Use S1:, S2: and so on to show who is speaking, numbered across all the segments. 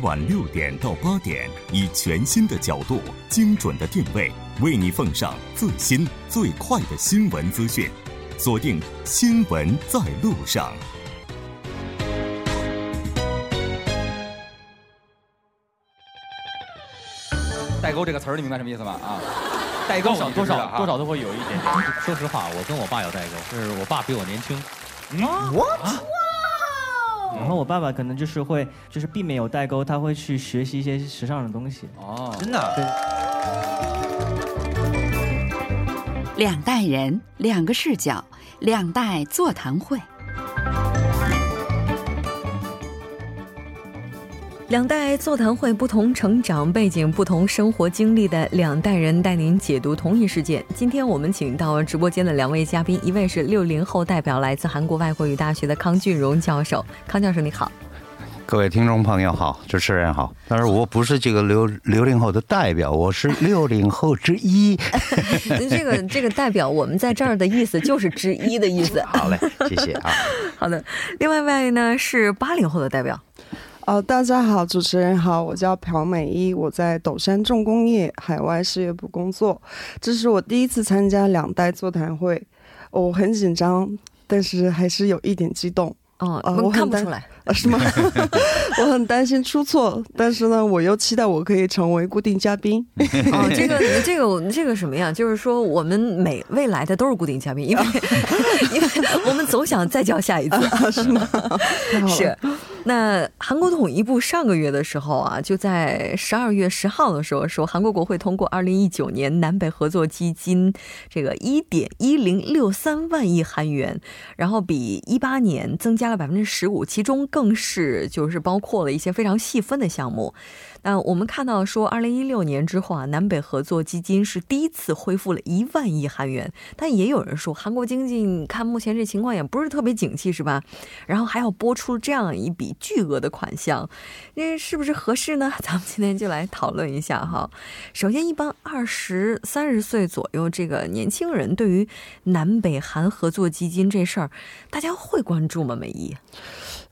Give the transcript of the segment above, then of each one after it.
S1: 每晚六点到八点，以全新的角度、精准的定位，为你奉上最新最快的新闻资讯。锁定《新闻在路上》。
S2: 代沟这个词儿，你明白什么意思吗？啊，代沟
S3: 多少多少多少都会有一点。
S2: 啊
S3: 说实话，我跟我爸有代沟，是我爸比我年轻。
S4: 我然后我爸爸可能就是会，就是避免有代沟，他会去学习一些时尚的东西。
S2: 哦，
S5: 真的。
S6: 两代人，两个视角，两代座谈会。
S7: 两代座谈会，不同成长背景、不同生活经历的两代人带您解读同一事件。今天我们请到直播间的两位嘉宾，一位是六零后代表，来自韩国外国语大学的康俊荣教授。康教授，你好。
S5: 各位听众朋友好，主持人好。但是我不是这个六六零后的代表，我是六零后之一。
S7: 这个这个代表，我们在这儿的意思就是之一的意思。
S5: 好嘞，谢谢啊。
S7: 好的，另外一位呢是八零后的代表。
S8: 哦，大家好，主持人好，我叫朴美一，我在斗山重工业海外事业部工作。这是我第一次参加两代座谈会，我很紧张，但是还是有一点激动。
S7: 哦，呃、我看不出来，
S8: 啊、是吗？我很担心出错，但是呢，我又期待我可以成为固定嘉宾。
S7: 哦，这个 这个这个什么呀？就是说，我们每未来的都是固定嘉宾，因为因为我们总想再叫下一次，
S8: 啊、是吗？
S7: 是。那韩国统一部上个月的时候啊，就在十二月十号的时候说，韩国国会通过二零一九年南北合作基金这个一点一零六三万亿韩元，然后比一八年增加了百分之十五，其中更更是就是包括了一些非常细分的项目。那我们看到说，二零一六年之后啊，南北合作基金是第一次恢复了一万亿韩元，但也有人说，韩国经济看目前这情况也不是特别景气，是吧？然后还要拨出这样一笔巨额的款项，那是不是合适呢？咱们今天就来讨论一下哈。首先，一般二十三十岁左右这个年轻人对于南北韩合作基金这事儿，大家会关注吗？美伊？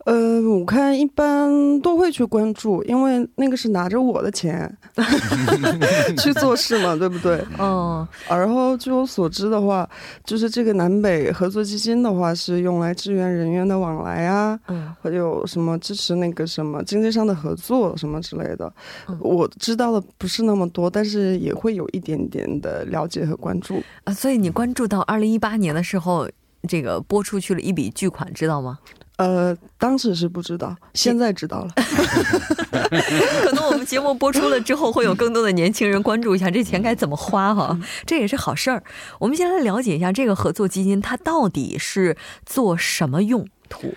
S8: 呃，我看一般都会去关注，因为那个是拿着我的钱 去做事嘛，对不对？
S7: 嗯。
S8: 然后据我所知的话，就是这个南北合作基金的话，是用来支援人员的往来啊，
S7: 嗯，
S8: 还有什么支持那个什么经济上的合作什么之类的。
S7: 嗯、
S8: 我知道的不是那么多，但是也会有一点点的了解和关注
S7: 啊。所以你关注到二零一八年的时候，这个拨出去了一笔巨款，知道吗？
S8: 呃，当时是不知道，现在知道了。
S7: 可能我们节目播出了之后，会有更多的年轻人关注一下这钱该怎么花哈，
S8: 嗯、
S7: 这也是好事儿。我们先来了解一下这个合作基金，它到底是做什么用途？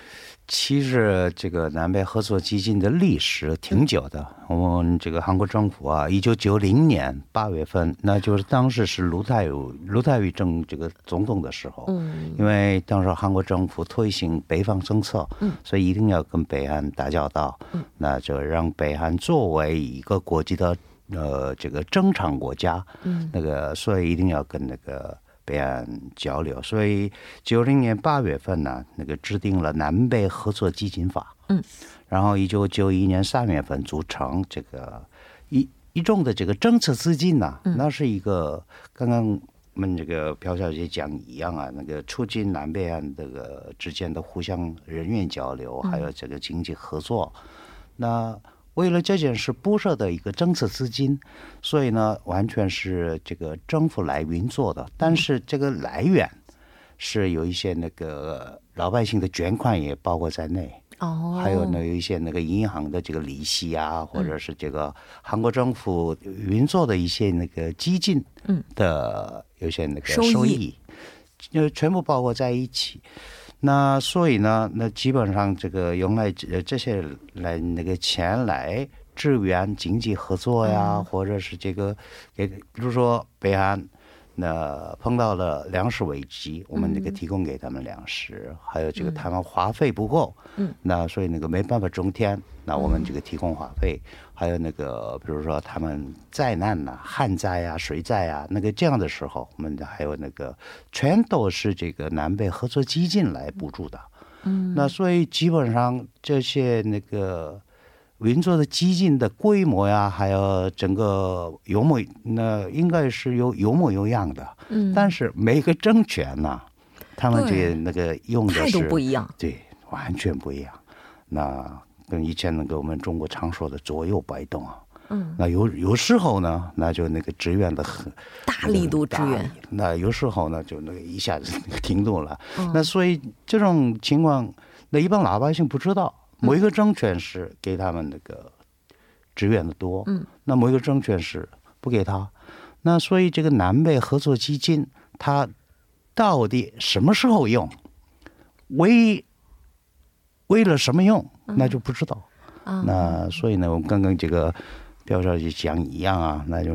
S5: 其实这个南北合作基金的历史挺久的。我们这个韩国政府啊，一九九零年八月份，那就是当时是卢泰愚卢泰愚政这个总统的时候，
S7: 嗯，
S5: 因为当时韩国政府推行北方政策，
S7: 嗯，
S5: 所以一定要跟北韩打交道，
S7: 嗯，
S5: 那就让北韩作为一个国际的呃这个正常国家，
S7: 嗯，
S5: 那个所以一定要跟那个。北岸交流，所以九零年八月份呢，那个制定了南北合作基金法，
S7: 嗯，
S5: 然后一九九一年三月份组成这个一一众的这个政策资金呢，
S7: 嗯、
S5: 那是一个刚刚我们这个朴小姐讲一样啊，那个促进南北岸这个之间的互相人员交流，还有这个经济合作，那。为了这件事布设的一个政策资金，所以呢，完全是这个政府来运作的。但是这个来源是有一些那个老百姓的捐款也包括在内，
S7: 哦，
S5: 还有呢有一些那个银行的这个利息啊，或者是这个韩国政府运作的一些那个基金的有些那个收益，就全部包括在一起。那所以呢，那基本上这个用来这些来那个钱来支援经济合作呀，
S7: 嗯、
S5: 或者是这个给，比如说北韩那碰到了粮食危机，我们这个提供给他们粮食，
S7: 嗯、
S5: 还有这个他们花费不够，
S7: 嗯，
S5: 那所以那个没办法种田，那我们这个提供花费，还有那个比如说他们灾难呐、啊，旱灾啊、水灾啊，那个这样的时候，我们还有那个全都是这个南北合作基金来补助的，
S7: 嗯，
S5: 那所以基本上这些那个运作的基金的规模呀，还有整个有模那应该是有有模有样的。
S7: 嗯，
S5: 但是每个政权呢，他们这那个用的
S7: 态度
S5: 是
S7: 不一样。
S5: 对，完全不一样。那跟以前那个我们中国常说的左右摆动啊，
S7: 嗯，
S5: 那有有时候呢，那就那个支援的很
S7: 大力度支援。
S5: 那有时候呢，就那个一下子停顿了。
S7: 嗯
S5: 那所以这种情况，那一般老百姓不知道，
S7: 嗯
S5: 某一个政权是给他们那个支援的多，
S7: 嗯，
S5: 那某一个政权是不给他。那所以这个南北合作基金，它到底什么时候用，为为了什么用，那就不知道。
S7: 啊，
S5: 那所以呢，我们刚刚这个标小姐讲一样啊，那就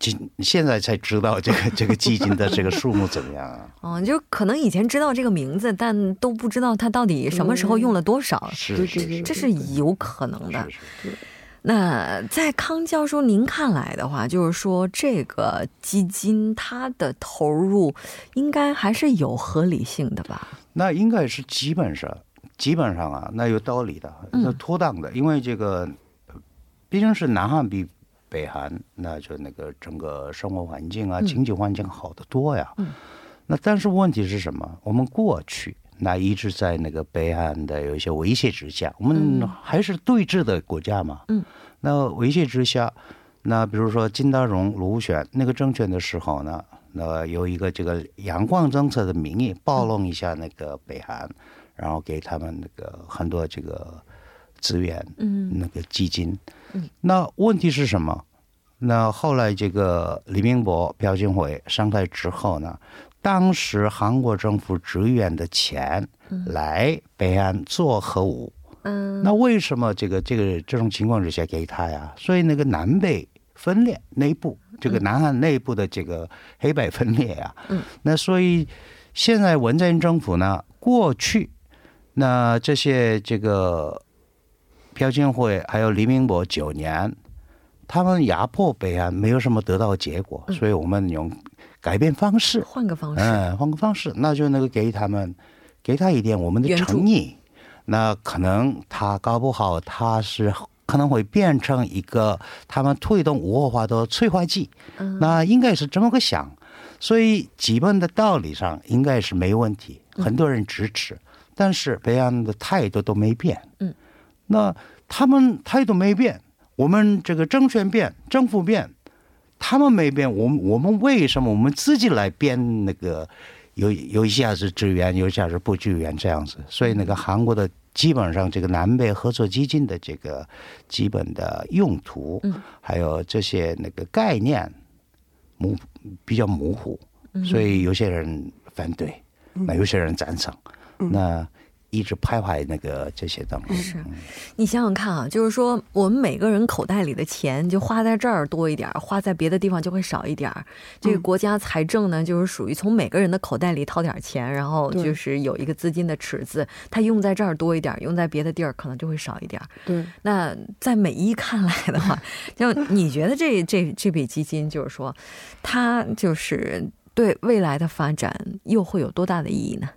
S5: 今现在才知道这个 这个基金的这个数目怎么样啊？
S7: 哦，就可能以前知道这个名字，但都不知道他到底什么时候用了多少，
S5: 是是是
S7: 这是有可能的。
S5: 是是
S7: 那在康教授您看来的话，就是说这个基金它的投入应该还是有合理性的吧？
S5: 那应该是基本上基本上啊，那有道理的，
S7: 嗯
S5: 那妥当的，因为这个呃毕竟是南韩比北韩，那就那个整个生活环境啊、
S7: 嗯
S5: 经济环境好得多呀。
S7: 嗯
S5: 那但是问题是什么？我们过去那一直在那个北韩的有一些威胁之下，我们
S7: 嗯
S5: 还是对峙的国家嘛。
S7: 嗯。
S5: 那威胁之下，那比如说金大荣、卢选那个政权的时候呢，那有一个这个阳光政策的名义暴露一下那个北韩，然后给他们那个很多这个资源，
S7: 嗯
S5: 那个基金。
S7: 嗯。
S5: 那问题是什么？那后来这个李明博、朴槿惠上台之后呢，当时韩国政府支援的钱来北韩做核武。
S7: 嗯，
S5: 那为什么这个这个这种情况之下给他呀？所以那个南北分裂内部，这个南韩内部的这个黑白分裂呀，
S7: 嗯，
S5: 那所以现在文在寅政府呢，过去那这些这个朴槿惠还有李明博九年，他们压迫北韩没有什么得到结果，所以我们用改变方式，
S7: 换个方式，
S5: 嗯，换个方式，那就那个给他们，给他一点我们的诚意。那可能他搞不好他是可能会变成一个他们推动无核化的催化剂。
S7: 嗯
S5: 那应该是这么个想，所以基本的道理上应该是没问题，很多人支持，但是北韩的态度都没变。
S7: 嗯，
S5: 那他们态度没变，我们这个政权变，政府变，他们没变，我们我们为什么我们自己来编那个有有一下是支援，有一下是不支援这样子？所以那个韩国的基本上这个南北合作基金的这个基本的用途，
S7: 嗯。
S5: 还有这些那个概念模比较模糊，
S7: 嗯。
S5: 所以有些人反对，那有些人赞成，那一直徘徊那个这些东西。
S7: 是你想想看啊，就是说我们每个人口袋里的钱就花在这儿多一点儿，花在别的地方就会少一点儿。这个国家财政呢，就是属于从每个人的口袋里掏点儿钱，然后就是有一个资金的池子，它用在这儿多一点儿，用在别的地儿可能就会少一点儿。
S8: 对，
S7: 那在美伊看来的话，就你觉得这这这笔基金，就是说，它就是对未来的发展又会有多大的意义呢？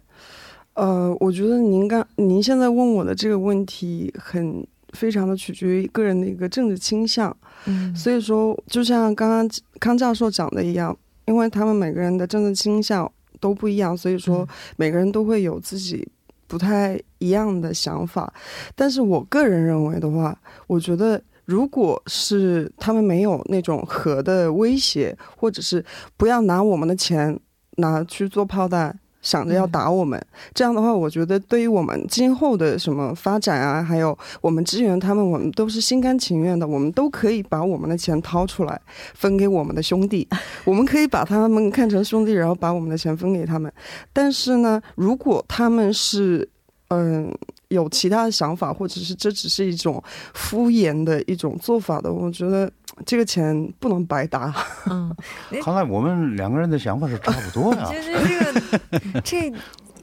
S8: 呃，我觉得您刚您现在问我的这个问题很非常的取决于个人的一个政治倾向，
S7: 嗯
S8: 所以说就像刚刚康教授讲的一样，因为他们每个人的政治倾向都不一样，所以说每个人都会有自己不太一样的想法。但是我个人认为的话，我觉得如果是他们没有那种核的威胁，或者是不要拿我们的钱拿去做炮弹。想着要打我们，这样的话，我觉得对于我们今后的什么发展啊，还有我们支援他们，我们都是心甘情愿的，我们都可以把我们的钱掏出来分给我们的兄弟，我们可以把他们看成兄弟，然后把我们的钱分给他们。但是呢，如果他们是嗯、有其他的想法，或者是这只是一种敷衍的一种做法的，我觉得这个钱不能白搭。
S7: 嗯，
S5: 看来我们两个人的想法是差不多的。
S7: 就是这个 这，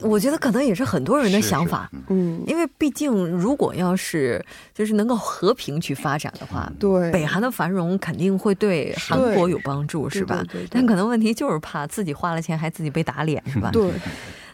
S7: 我觉得可能也是很多人的想法。
S8: 嗯，
S7: 因为毕竟，如果要是就是能够和平去发展的话，
S8: 对，
S7: 北韩的繁荣肯定会对韩国有帮助，是吧？
S8: 对对对对
S7: 但可能问题就是怕自己花了钱还自己被打脸，是吧？
S8: 对，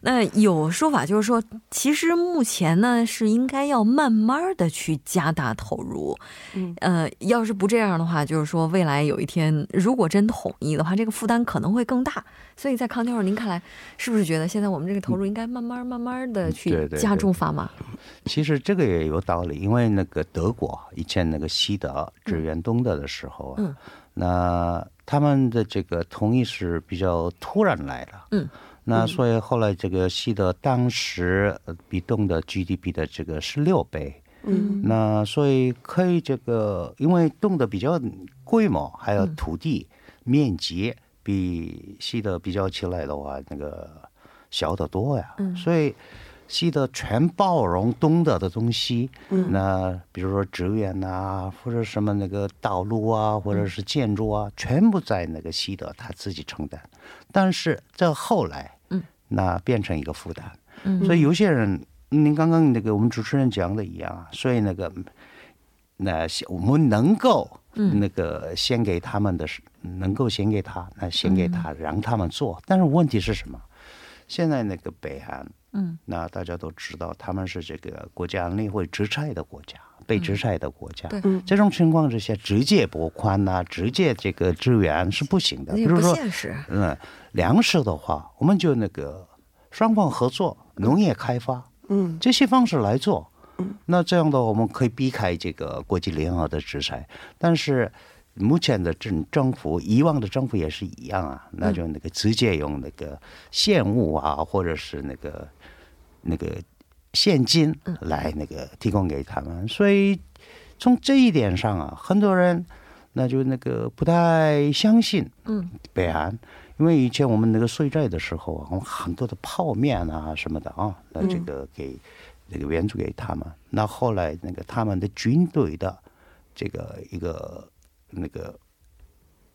S7: 那有说法就是说，其实目前呢是应该要慢慢的去加大投入。
S8: 嗯
S7: 呃，要是不这样的话，就是说未来有一天如果真统一的话，这个负担可能会更大。所以在康教授您看来，是不是觉得现在我们这个投入应该慢慢慢慢的去加重砝码？
S5: 其实这个也有道理，因为那个德国以前那个西德支援东德的时候啊，
S7: 嗯
S5: 那他们的这个同意是比较突然来的，
S7: 嗯，
S5: 那所以后来这个西德当时呃比东德 GDP 的这个是六倍，
S8: 嗯
S5: 那所以可以这个，因为东德比较规模还有土地、面积比西德比较起来的话，那个小得多呀。
S7: 嗯
S5: 所以西德全包容东德的东西。
S8: 嗯
S5: 那比如说职员呐，或者什么那个道路啊，或者是建筑啊，全部在那个西德他自己承担。但是在后来，
S7: 嗯，
S5: 那变成一个负担。
S7: 嗯
S5: 所以有些人，您刚刚那个我们主持人讲的一样啊，所以那个那我们能够
S7: 嗯
S5: 那个先给他们的是能够先给他，那先给他，让他们做。但是问题是什么？现在那个北韩，
S7: 嗯
S5: 那大家都知道，他们是这个国家安理会制裁的国家，被制裁的国家。
S7: 对
S8: 嗯
S5: 这种情况之下，直接拨款呐、直接这个支援是不行的。比
S7: 也不
S5: 如说，
S7: 现实。
S5: 嗯，粮食的话，我们就那个双方合作，农业开发
S8: 嗯
S5: 这些方式来做。那这样的话，我们可以避开这个国际联合的制裁。但是目前的政政府，以往的政府也是一样啊，那就那个直接用那个现物啊，或者是那个那个现金来那个提供给他们。所以从这一点上啊，很多人那就那个不太相信
S7: 嗯
S5: 北韩，因为以前我们那个税债的时候啊，我们很多的泡面啊什么的啊，那这个给那个援助给他们。那后来那个他们的军队的这个一个那个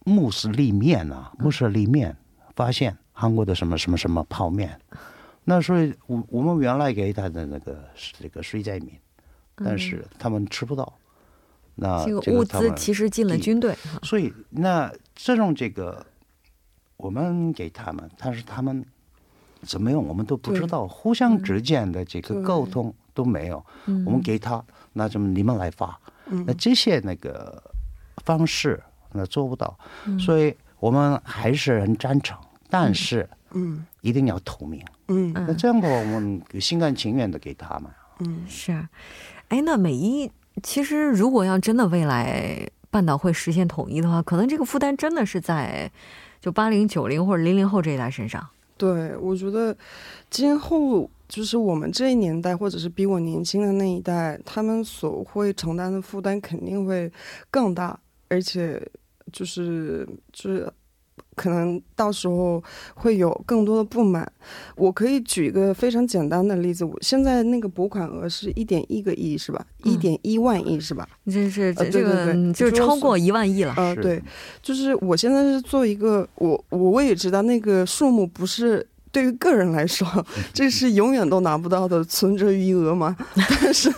S5: 穆斯利面啊，穆斯利面发现韩国的什么什么什么泡面，那所以我我们原来给他的那个是这个水灾民，但是他们吃不到。那
S7: 这个物资其实进了军队。
S5: 所以那这种这个，我们给他们，但是他们怎么用我们都不知道，互相之间的这个沟通都没有。
S7: 嗯。
S5: 我们给他，那怎么你们来发？
S8: 嗯。
S5: 那这些那个方式那做不到，
S7: 嗯。
S5: 所以我们还是很赞成，但是
S8: 嗯。
S5: 一定要透明。
S8: 嗯。
S5: 那这样的话，我们心甘情愿的给他们。
S8: 嗯。
S7: 是啊，哎，那美伊其实如果要真的未来半岛会实现统一的话，可能这个负担真的是在就八零、九零或者零零后这一代身上。
S8: 对，我觉得今后就是我们这一年代，或者是比我年轻的那一代，他们所会承担的负担肯定会更大，而且就是就是可能到时候会有更多的不满。我可以举一个非常简单的例子，我现在那个拨款额是一点一个亿，是吧？一点一万亿，是吧？
S7: 这是这、
S8: 呃
S7: 这个
S8: 对对
S7: 嗯就是超过一万亿了。
S8: 呃，对，就是我现在是做一个，我我也知道那个数目不是对于个人来说，这是永远都拿不到的存折余额嘛。但是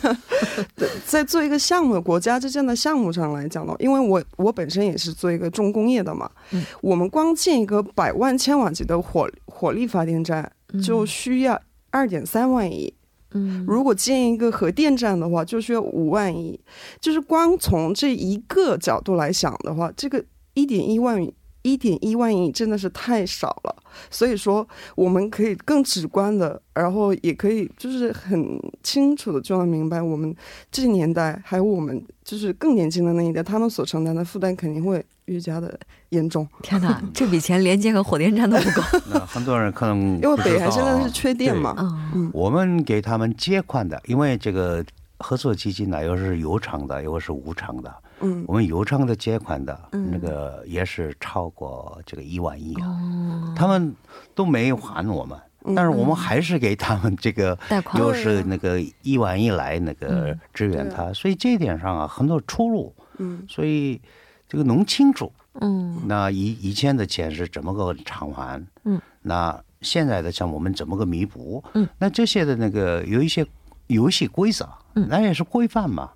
S8: 在做一个项目，国家之间的项目上来讲呢，因为我我本身也是做一个重工业的嘛，
S7: 嗯
S8: 我们光建一个百万千瓦级的火火力发电站就需要二点三万亿。
S7: 嗯，
S8: 如果建一个核电站的话，就需要五万亿。就是光从这一个角度来想的话，这个一点一万一点一万亿真的是太少了。所以说，我们可以更直观的，然后也可以就是很清楚的就能明白，我们这个年代还有我们就是更年轻的那一代，他们所承担的负担肯定会愈加的严重。
S7: 天哪，这笔钱连接和火电站都不够。
S5: 那很多人可能
S8: 因为北海现在是缺电嘛，
S7: 嗯
S5: 我们给他们借款的，因为这个合作基金呢，又是有偿的，又是无偿的。
S8: 嗯。
S5: 我们有偿的借款的，
S7: 嗯。
S5: 那个也是超过这个一万亿啊，
S7: 哦，
S5: 他们都没有还我们，
S8: 嗯
S5: 但是我们还是给他们这个
S7: 贷款。
S5: 又是那个一万亿来那个
S7: 嗯。
S5: 支援他，所以这一点上啊，很多出入，
S8: 嗯。
S5: 所以这个弄清楚，
S7: 嗯。
S5: 那以以前的钱是怎么个偿还，
S7: 嗯，
S5: 那现在的像我们怎么个弥补，
S7: 嗯，
S5: 那这些的那个有一些游戏规则，
S7: 嗯。
S5: 那也是规范嘛。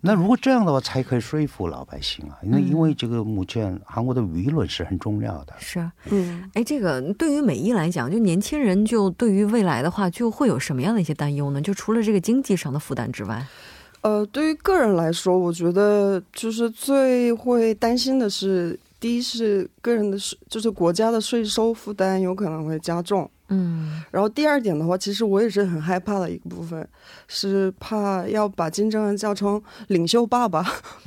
S5: 那如果这样的话，才可以说服老百姓啊。那因为这个目前韩国的舆论是很重要的。
S7: 是，
S8: 嗯，
S7: 哎，这个对于美伊来讲，就年轻人就对于未来的话，就会有什么样的一些担忧呢？就除了这个经济上的负担之外，
S8: 呃，对于个人来说，我觉得就是最会担心的是，第一是个人的税，就是国家的税收负担有可能会加重。
S7: 嗯。
S8: 然后第二点的话，其实我也是很害怕的一个部分，是怕要把金正恩叫成领袖爸爸，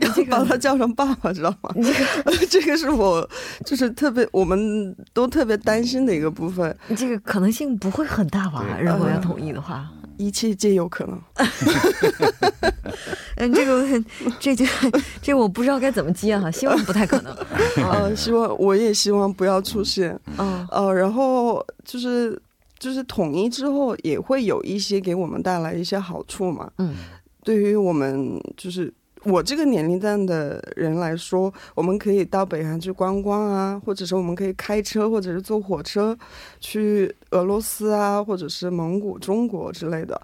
S8: 要把他叫成爸爸，知道吗？这个是我就是特别我们都特别担心的一个部分，
S7: 这个可能性不会很大吧？如果要统一的话，
S8: 一切皆有可能。
S7: 嗯，这个 这就 这我不知道该怎么接哈，希望不太可能。
S8: 呃，希望我也希望不要出现。
S7: 嗯
S8: 呃，然后就是就是统一之后也会有一些给我们带来一些好处嘛。
S7: 嗯
S8: 对于我们就是我这个年龄段的人来说，我们可以到北韩去观光啊，或者是我们可以开车或者是坐火车去俄罗斯啊，或者是蒙古、中国之类的。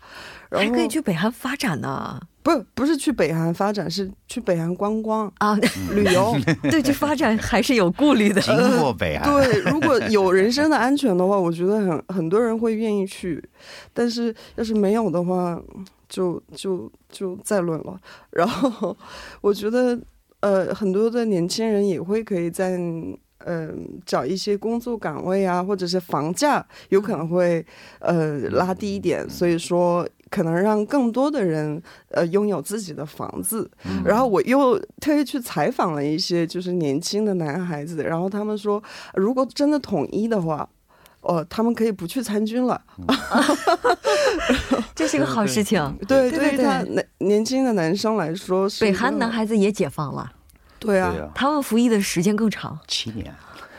S8: 然后
S7: 还可以去北韩发展呢
S8: 不不是去北韩发展，是去北韩观光
S7: 啊！
S8: 旅游。
S7: 对，去发展还是有顾虑的。
S5: 经过北韩，
S8: 对，如果有人身的安全的话，我觉得很很多人会愿意去，但是要是没有的话，就就就再论了。然后我觉得，呃，很多的年轻人也会可以在。嗯，找一些工作岗位啊，或者是房价有可能会呃拉低一点，所以说可能让更多的人呃拥有自己的房子。然后我又特意去采访了一些就是年轻的男孩子，然后他们说，如果真的统一的话，哦，他们可以不去参军了。
S7: 这是个好事情。
S8: 对，
S7: 对
S8: 对于他男年轻的男生来说，是
S7: 北韩男孩子也解放了，
S8: 对啊，
S7: 他们服役的时间更长。
S5: 七年，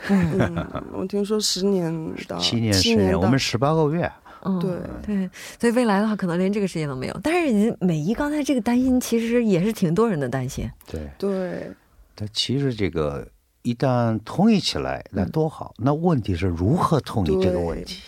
S8: 嗯，我听说十年到
S5: 七年十年，我们十八个月。
S7: 嗯，
S8: 对
S7: 对，所以未来的话，可能连这个时间都没有。但是美伊刚才这个担心，其实也是挺多人的担心。
S5: 对，
S8: 对，
S5: 但其实这个一旦统一起来，那多好。那问题是如何统一这个问题？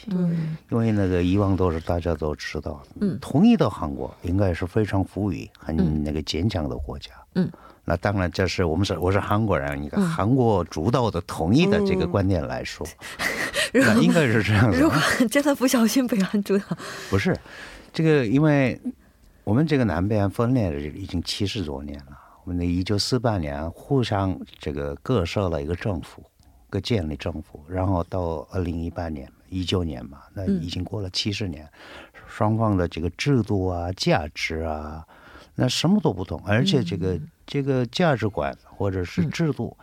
S5: 因为那个以往都是大家都知道，
S7: 嗯
S5: 统一的韩国应该是非常富裕、
S7: 嗯
S5: 很那个坚强的国家。
S7: 嗯，
S5: 那当然这是我们是我是韩国人，一个
S7: 嗯
S5: 韩国主导的统一的这个观念来说，
S7: 如
S5: 那应该是这样
S7: 如果
S5: 的。
S7: 真的不小心被韩主导，
S5: 不是这个，因为我们这个南北韩分裂了已经七十多年了。我们的一九四八年互相这个各设了一个政府，各建立政府，然后到二零一八年、一九年嘛，那
S7: 嗯。
S5: 已经过了七十年，双方的这个制度啊、价值啊，那什么都不同，而且这个、这个价值观或者是制度，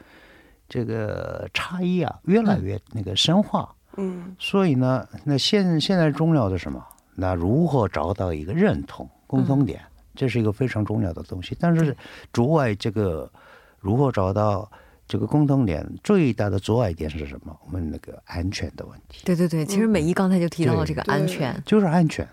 S5: 这个差异啊越来越那个深化。
S8: 嗯。
S5: 所以呢，那现现在重要的是什么？那如何找到一个认同共同点，这是一个非常重要的东西。但是阻碍这个如何找到这个共同点，最大的阻碍点是什么？我们那个安全的问题，
S7: 对对对，其实美伊刚才就提到了这个安全。
S5: 就是安全。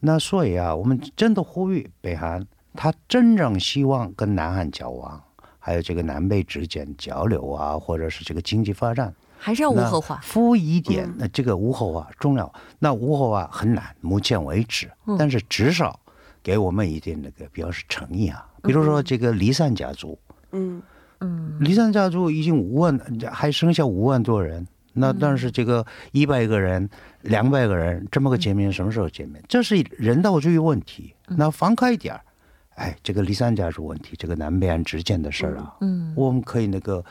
S5: 那所以啊，我们真的呼吁北韩，他真正希望跟南韩交往，还有这个南北之间交流啊，或者是这个经济发展。
S7: 还是要无核化。
S5: 负一点，那这个无核化重要。那无核化很难，目前为止，但是至少给我们一点那个表示诚意啊。比如说这个离散家族，
S8: 嗯
S7: 嗯
S5: 离散家族已经五万，还剩下五万多人。那但是这个一百个人、两百个人这么个见面，什么时候见面？这是人道主义问题。那放开一点儿，哎，这个离散家族问题，这个南北岸之间的事儿啊，
S7: 嗯
S5: 我们可以那个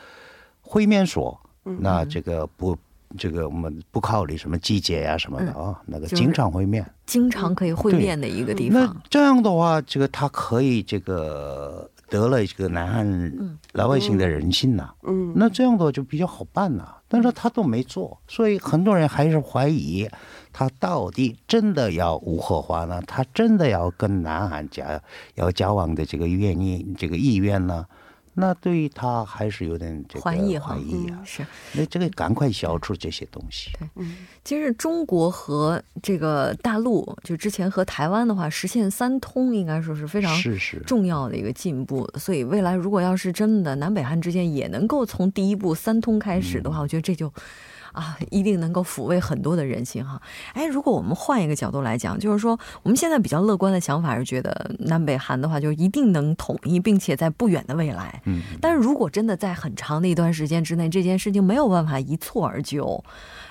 S5: 会面说，那这个不，这个我们不考虑什么季节呀、什么的啊，那个经常会面。
S7: 经常可以会面的一个地方那。
S5: 这样的话，这个他可以这个得了这个南汉老百姓的人心呐、
S8: 嗯
S5: 那这样的话就比较好办呐、但是他都没做，所以很多人还是怀疑他到底真的要无核化呢？他真的要跟南韩交要交往的这个愿意这个意愿呢？那对于他还是有点这个
S7: 怀疑哈
S5: 怀疑啊。
S7: 是，
S5: 那这个赶快消除这些东西。
S7: 对其实中国和这个大陆，就之前和台湾的话，实现三通，应该说是非常重要的一个进步。所以未来如果要是真的南北汉之间也能够从第一步三通开始的话，我觉得这就啊，一定能够抚慰很多的人心哈。哎，如果我们换一个角度来讲，就是说我们现在比较乐观的想法是觉得南北韩的话就一定能统一，并且在不远的未来。嗯，但是如果真的在很长的一段时间之内，这件事情没有办法一蹴而就，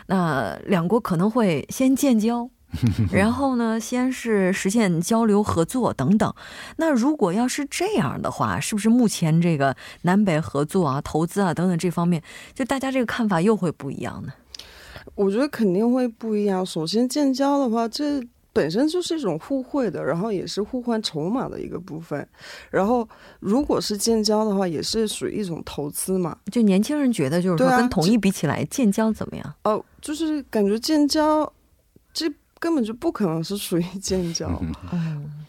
S7: 那两国可能会先建交。然后呢，先是实现交流合作等等。那如果要是这样的话，是不是目前这个南北合作啊、投资啊等等这方面，就大家这个看法又会不一样呢？
S8: 我觉得肯定会不一样。首先建交的话，这本身就是一种互惠的，然后也是互换筹码的一个部分。然后如果是建交的话，也是属于一种投资嘛。
S7: 就年轻人觉得，就是说跟统一比起来，建交怎么样？
S8: 哦，就是感觉建交这。根本就不可能是属于建交，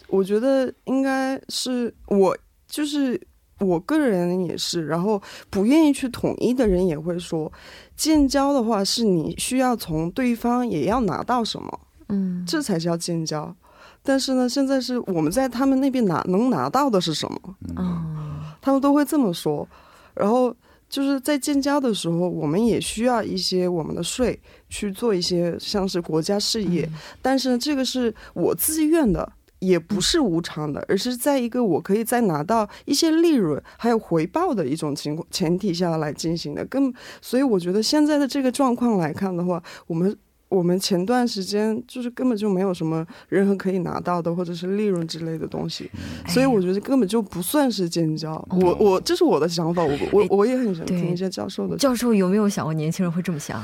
S8: 我觉得应该是我就是我个人也是，然后不愿意去统一的人也会说，建交的话是你需要从对方也要拿到什么，嗯，这才叫建交。但是呢，现在是我们在他们那边拿能拿到的是什么？嗯，他们都会这么说，然后。就是在建交的时候，我们也需要一些我们的税去做一些像是国家事业，但是呢，这个是我自愿的，也不是无偿的，而是在一个我可以再拿到一些利润还有回报的一种情况前提下来进行的。更所以我觉得现在的这个状况来看的话，我们。我们前段时间就是根本就没有什么任何可以拿到的，或者是利润之类的东西，所以我觉得根本就不算是建交。我我这是我的想法，我我我也很想听一下教授的。
S7: 教授有没有想过年轻人会这么想？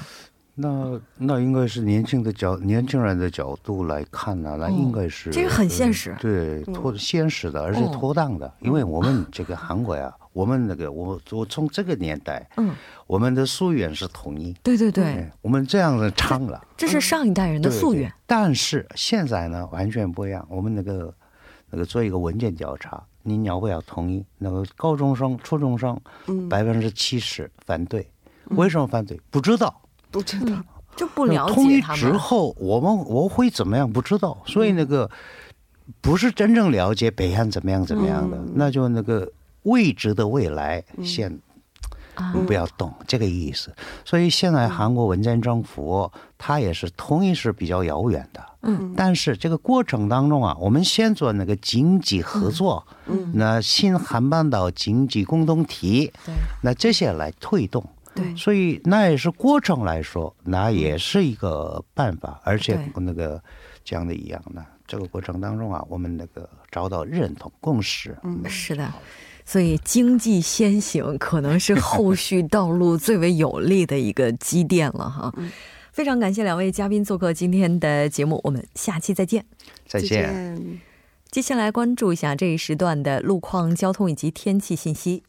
S5: 那那应该是年轻的角年轻人的角度来看呢，那应该是
S7: 这个很现实，
S5: 对脱现实的，而且妥当的，因为我们这个韩国呀，我们那个我我从这个年代，嗯，我们的夙愿是统一，
S7: 对对对，
S5: 我们这样子唱了，
S7: 这是上一代人的夙愿。
S5: 但是现在呢，完全不一样，我们那个那个做一个文件调查，你要不要统一？那个高中生、初中生，百分之七十反对，为什么反对？不知道。
S8: 不知道，
S7: 就不了解
S5: 统一之后，我们我会怎么样？不知道，所以那个不是真正了解北汉怎么样怎么样的，那就那个未知的未来先不要动，这个意思。所以现在韩国文在政府他也是同意是比较遥远的，嗯，但是这个过程当中啊，我们先做那个经济合作，嗯，那新韩半岛经济共同体，对，那这些来推动。对。所以那也是过程来说，那也是一个办法，而且那个讲的一样的这个过程当中啊，我们那个找到认同共识。
S7: 嗯，是的，所以经济先行可能是后续道路最为有利的一个积淀了哈。非常感谢两位嘉宾做客今天的节目，我们下期再见。
S5: 再见。
S7: 接下来关注一下这一时段的路况、交通以及天气信息。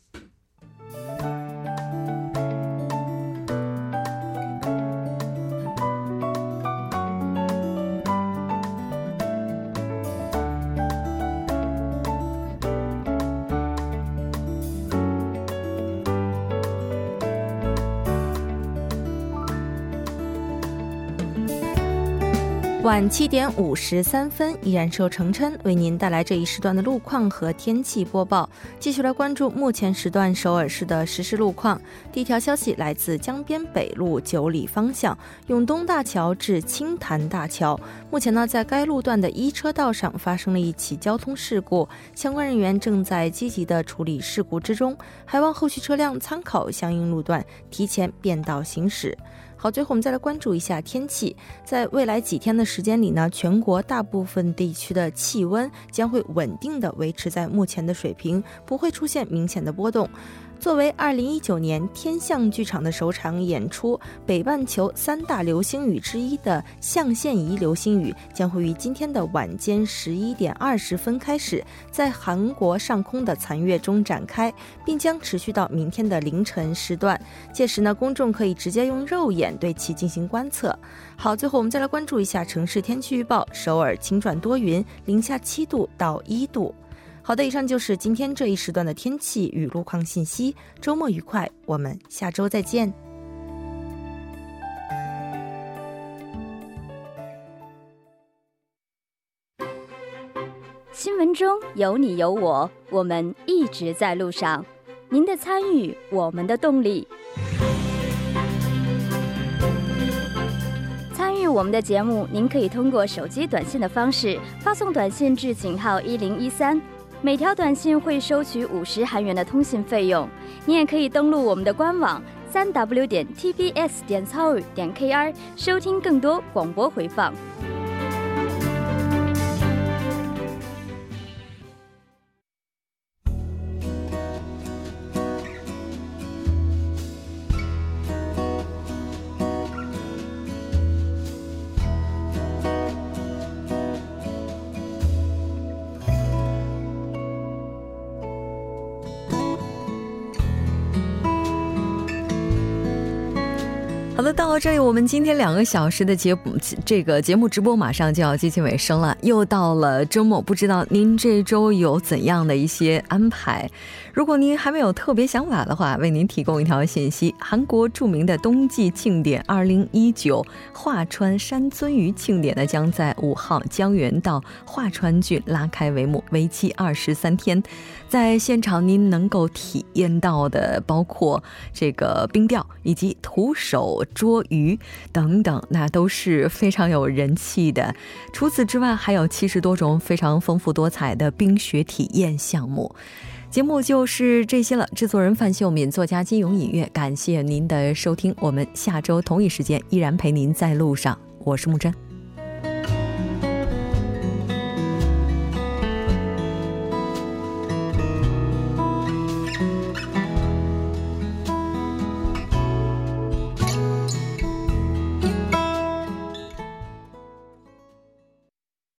S7: 晚七点五十三分，依然是由程琛为您带来这一时段的路况和天气播报。继续来关注目前时段首尔市的实时路况。第一条消息来自江边北路九里方向永东大桥至青潭大桥，目前呢在该路段的一车道上发生了一起交通事故，相关人员正在积极的处理事故之中，还望后续车辆参考相应路段提前变道行驶。好，最后我们再来关注一下天气。在未来几天的时间里呢，全国大部分地区的气温将会稳定的维持在目前的水平，不会出现明显的波动。作为二零一九年天象剧场的首场演出，北半球三大流星雨之一的象限仪流星雨将会于今天的晚间十一点二十分开始，在韩国上空的残月中展开，并将持续到明天的凌晨时段。届时呢，公众可以直接用肉眼对其进行观测。好，最后我们再来关注一下城市天气预报：首尔晴转多云，零下七度到一度。好的，以上就是今天这一时段的天气与路况信息。周末愉快，我们下周再见。
S9: 新闻中有你有我，我们一直在路上。您的参与，我们的动力。参与我们的节目，您可以通过手机短信的方式发送短信至井号一零一三，每条短信会收取五十韩元的通信费用。你也可以登录我们的官网三 w 点 tbs 点 c o 点 kr 收听更多广播回放。
S7: 到这里，我们今天两个小时的节，这个节目直播马上就要接近尾声了，又到了周末，不知道您这周有怎样的一些安排？如果您还没有特别想法的话，为您提供一条信息：韩国著名的冬季庆典2019华川山尊鱼庆典呢，将在五号江原道华川郡拉开帷幕，为期二十三天。在现场，您能够体验到的包括这个冰钓以及徒手捉多鱼等等，那都是非常有人气的。除此之外，还有七十多种非常丰富多彩的冰雪体验项目。节目就是这些了。制作人范秀敏，作家金勇，音乐。感谢您的收听，我们下周同一时间依然陪您在路上。我是木真。